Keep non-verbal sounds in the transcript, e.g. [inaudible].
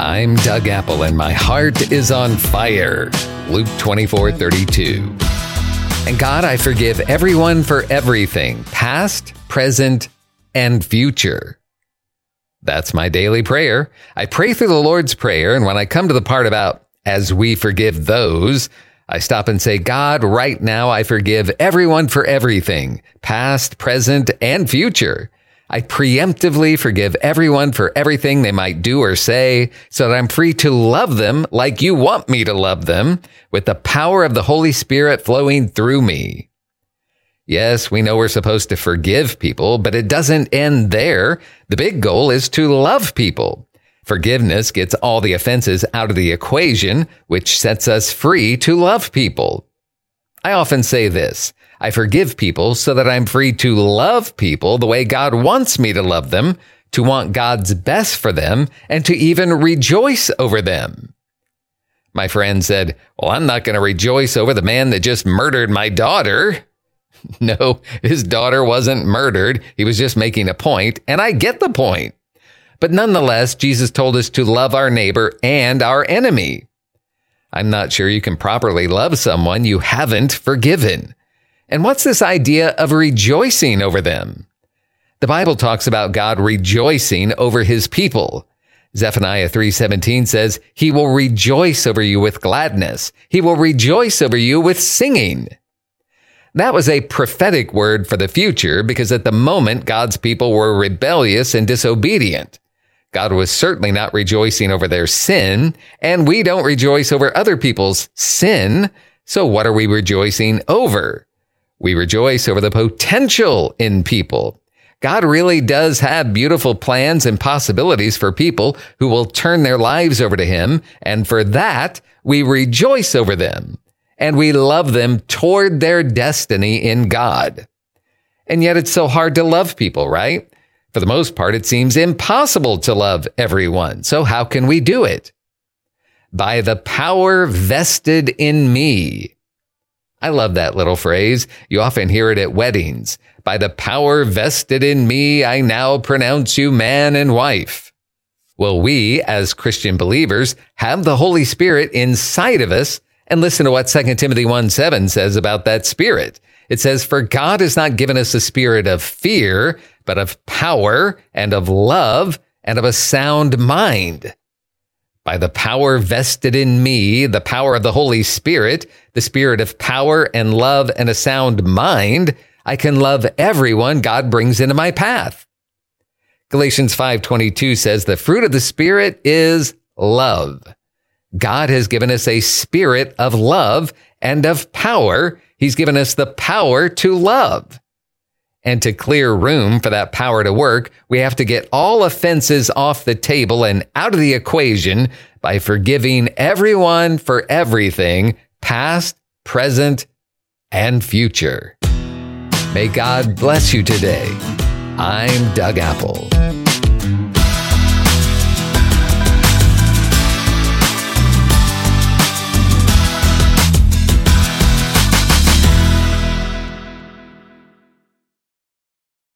I'm Doug Apple and my heart is on fire. Luke 24 32. And God, I forgive everyone for everything, past, present, and future. That's my daily prayer. I pray through the Lord's Prayer, and when I come to the part about as we forgive those, I stop and say, God, right now I forgive everyone for everything, past, present, and future. I preemptively forgive everyone for everything they might do or say so that I'm free to love them like you want me to love them with the power of the Holy Spirit flowing through me. Yes, we know we're supposed to forgive people, but it doesn't end there. The big goal is to love people. Forgiveness gets all the offenses out of the equation, which sets us free to love people. I often say this. I forgive people so that I'm free to love people the way God wants me to love them, to want God's best for them, and to even rejoice over them. My friend said, Well, I'm not going to rejoice over the man that just murdered my daughter. [laughs] No, his daughter wasn't murdered. He was just making a point, and I get the point. But nonetheless, Jesus told us to love our neighbor and our enemy. I'm not sure you can properly love someone you haven't forgiven. And what's this idea of rejoicing over them? The Bible talks about God rejoicing over his people. Zephaniah 3:17 says, "He will rejoice over you with gladness. He will rejoice over you with singing." That was a prophetic word for the future because at the moment God's people were rebellious and disobedient. God was certainly not rejoicing over their sin, and we don't rejoice over other people's sin. So what are we rejoicing over? We rejoice over the potential in people. God really does have beautiful plans and possibilities for people who will turn their lives over to Him. And for that, we rejoice over them and we love them toward their destiny in God. And yet it's so hard to love people, right? For the most part, it seems impossible to love everyone. So how can we do it? By the power vested in me. I love that little phrase. You often hear it at weddings. By the power vested in me, I now pronounce you man and wife. Well, we, as Christian believers, have the Holy Spirit inside of us. And listen to what 2 Timothy 1 7 says about that Spirit. It says, For God has not given us a spirit of fear, but of power and of love and of a sound mind. By the power vested in me, the power of the Holy Spirit, the spirit of power and love and a sound mind, I can love everyone God brings into my path. Galatians 5:22 says the fruit of the spirit is love. God has given us a spirit of love and of power. He's given us the power to love. And to clear room for that power to work, we have to get all offenses off the table and out of the equation by forgiving everyone for everything, past, present, and future. May God bless you today. I'm Doug Apple.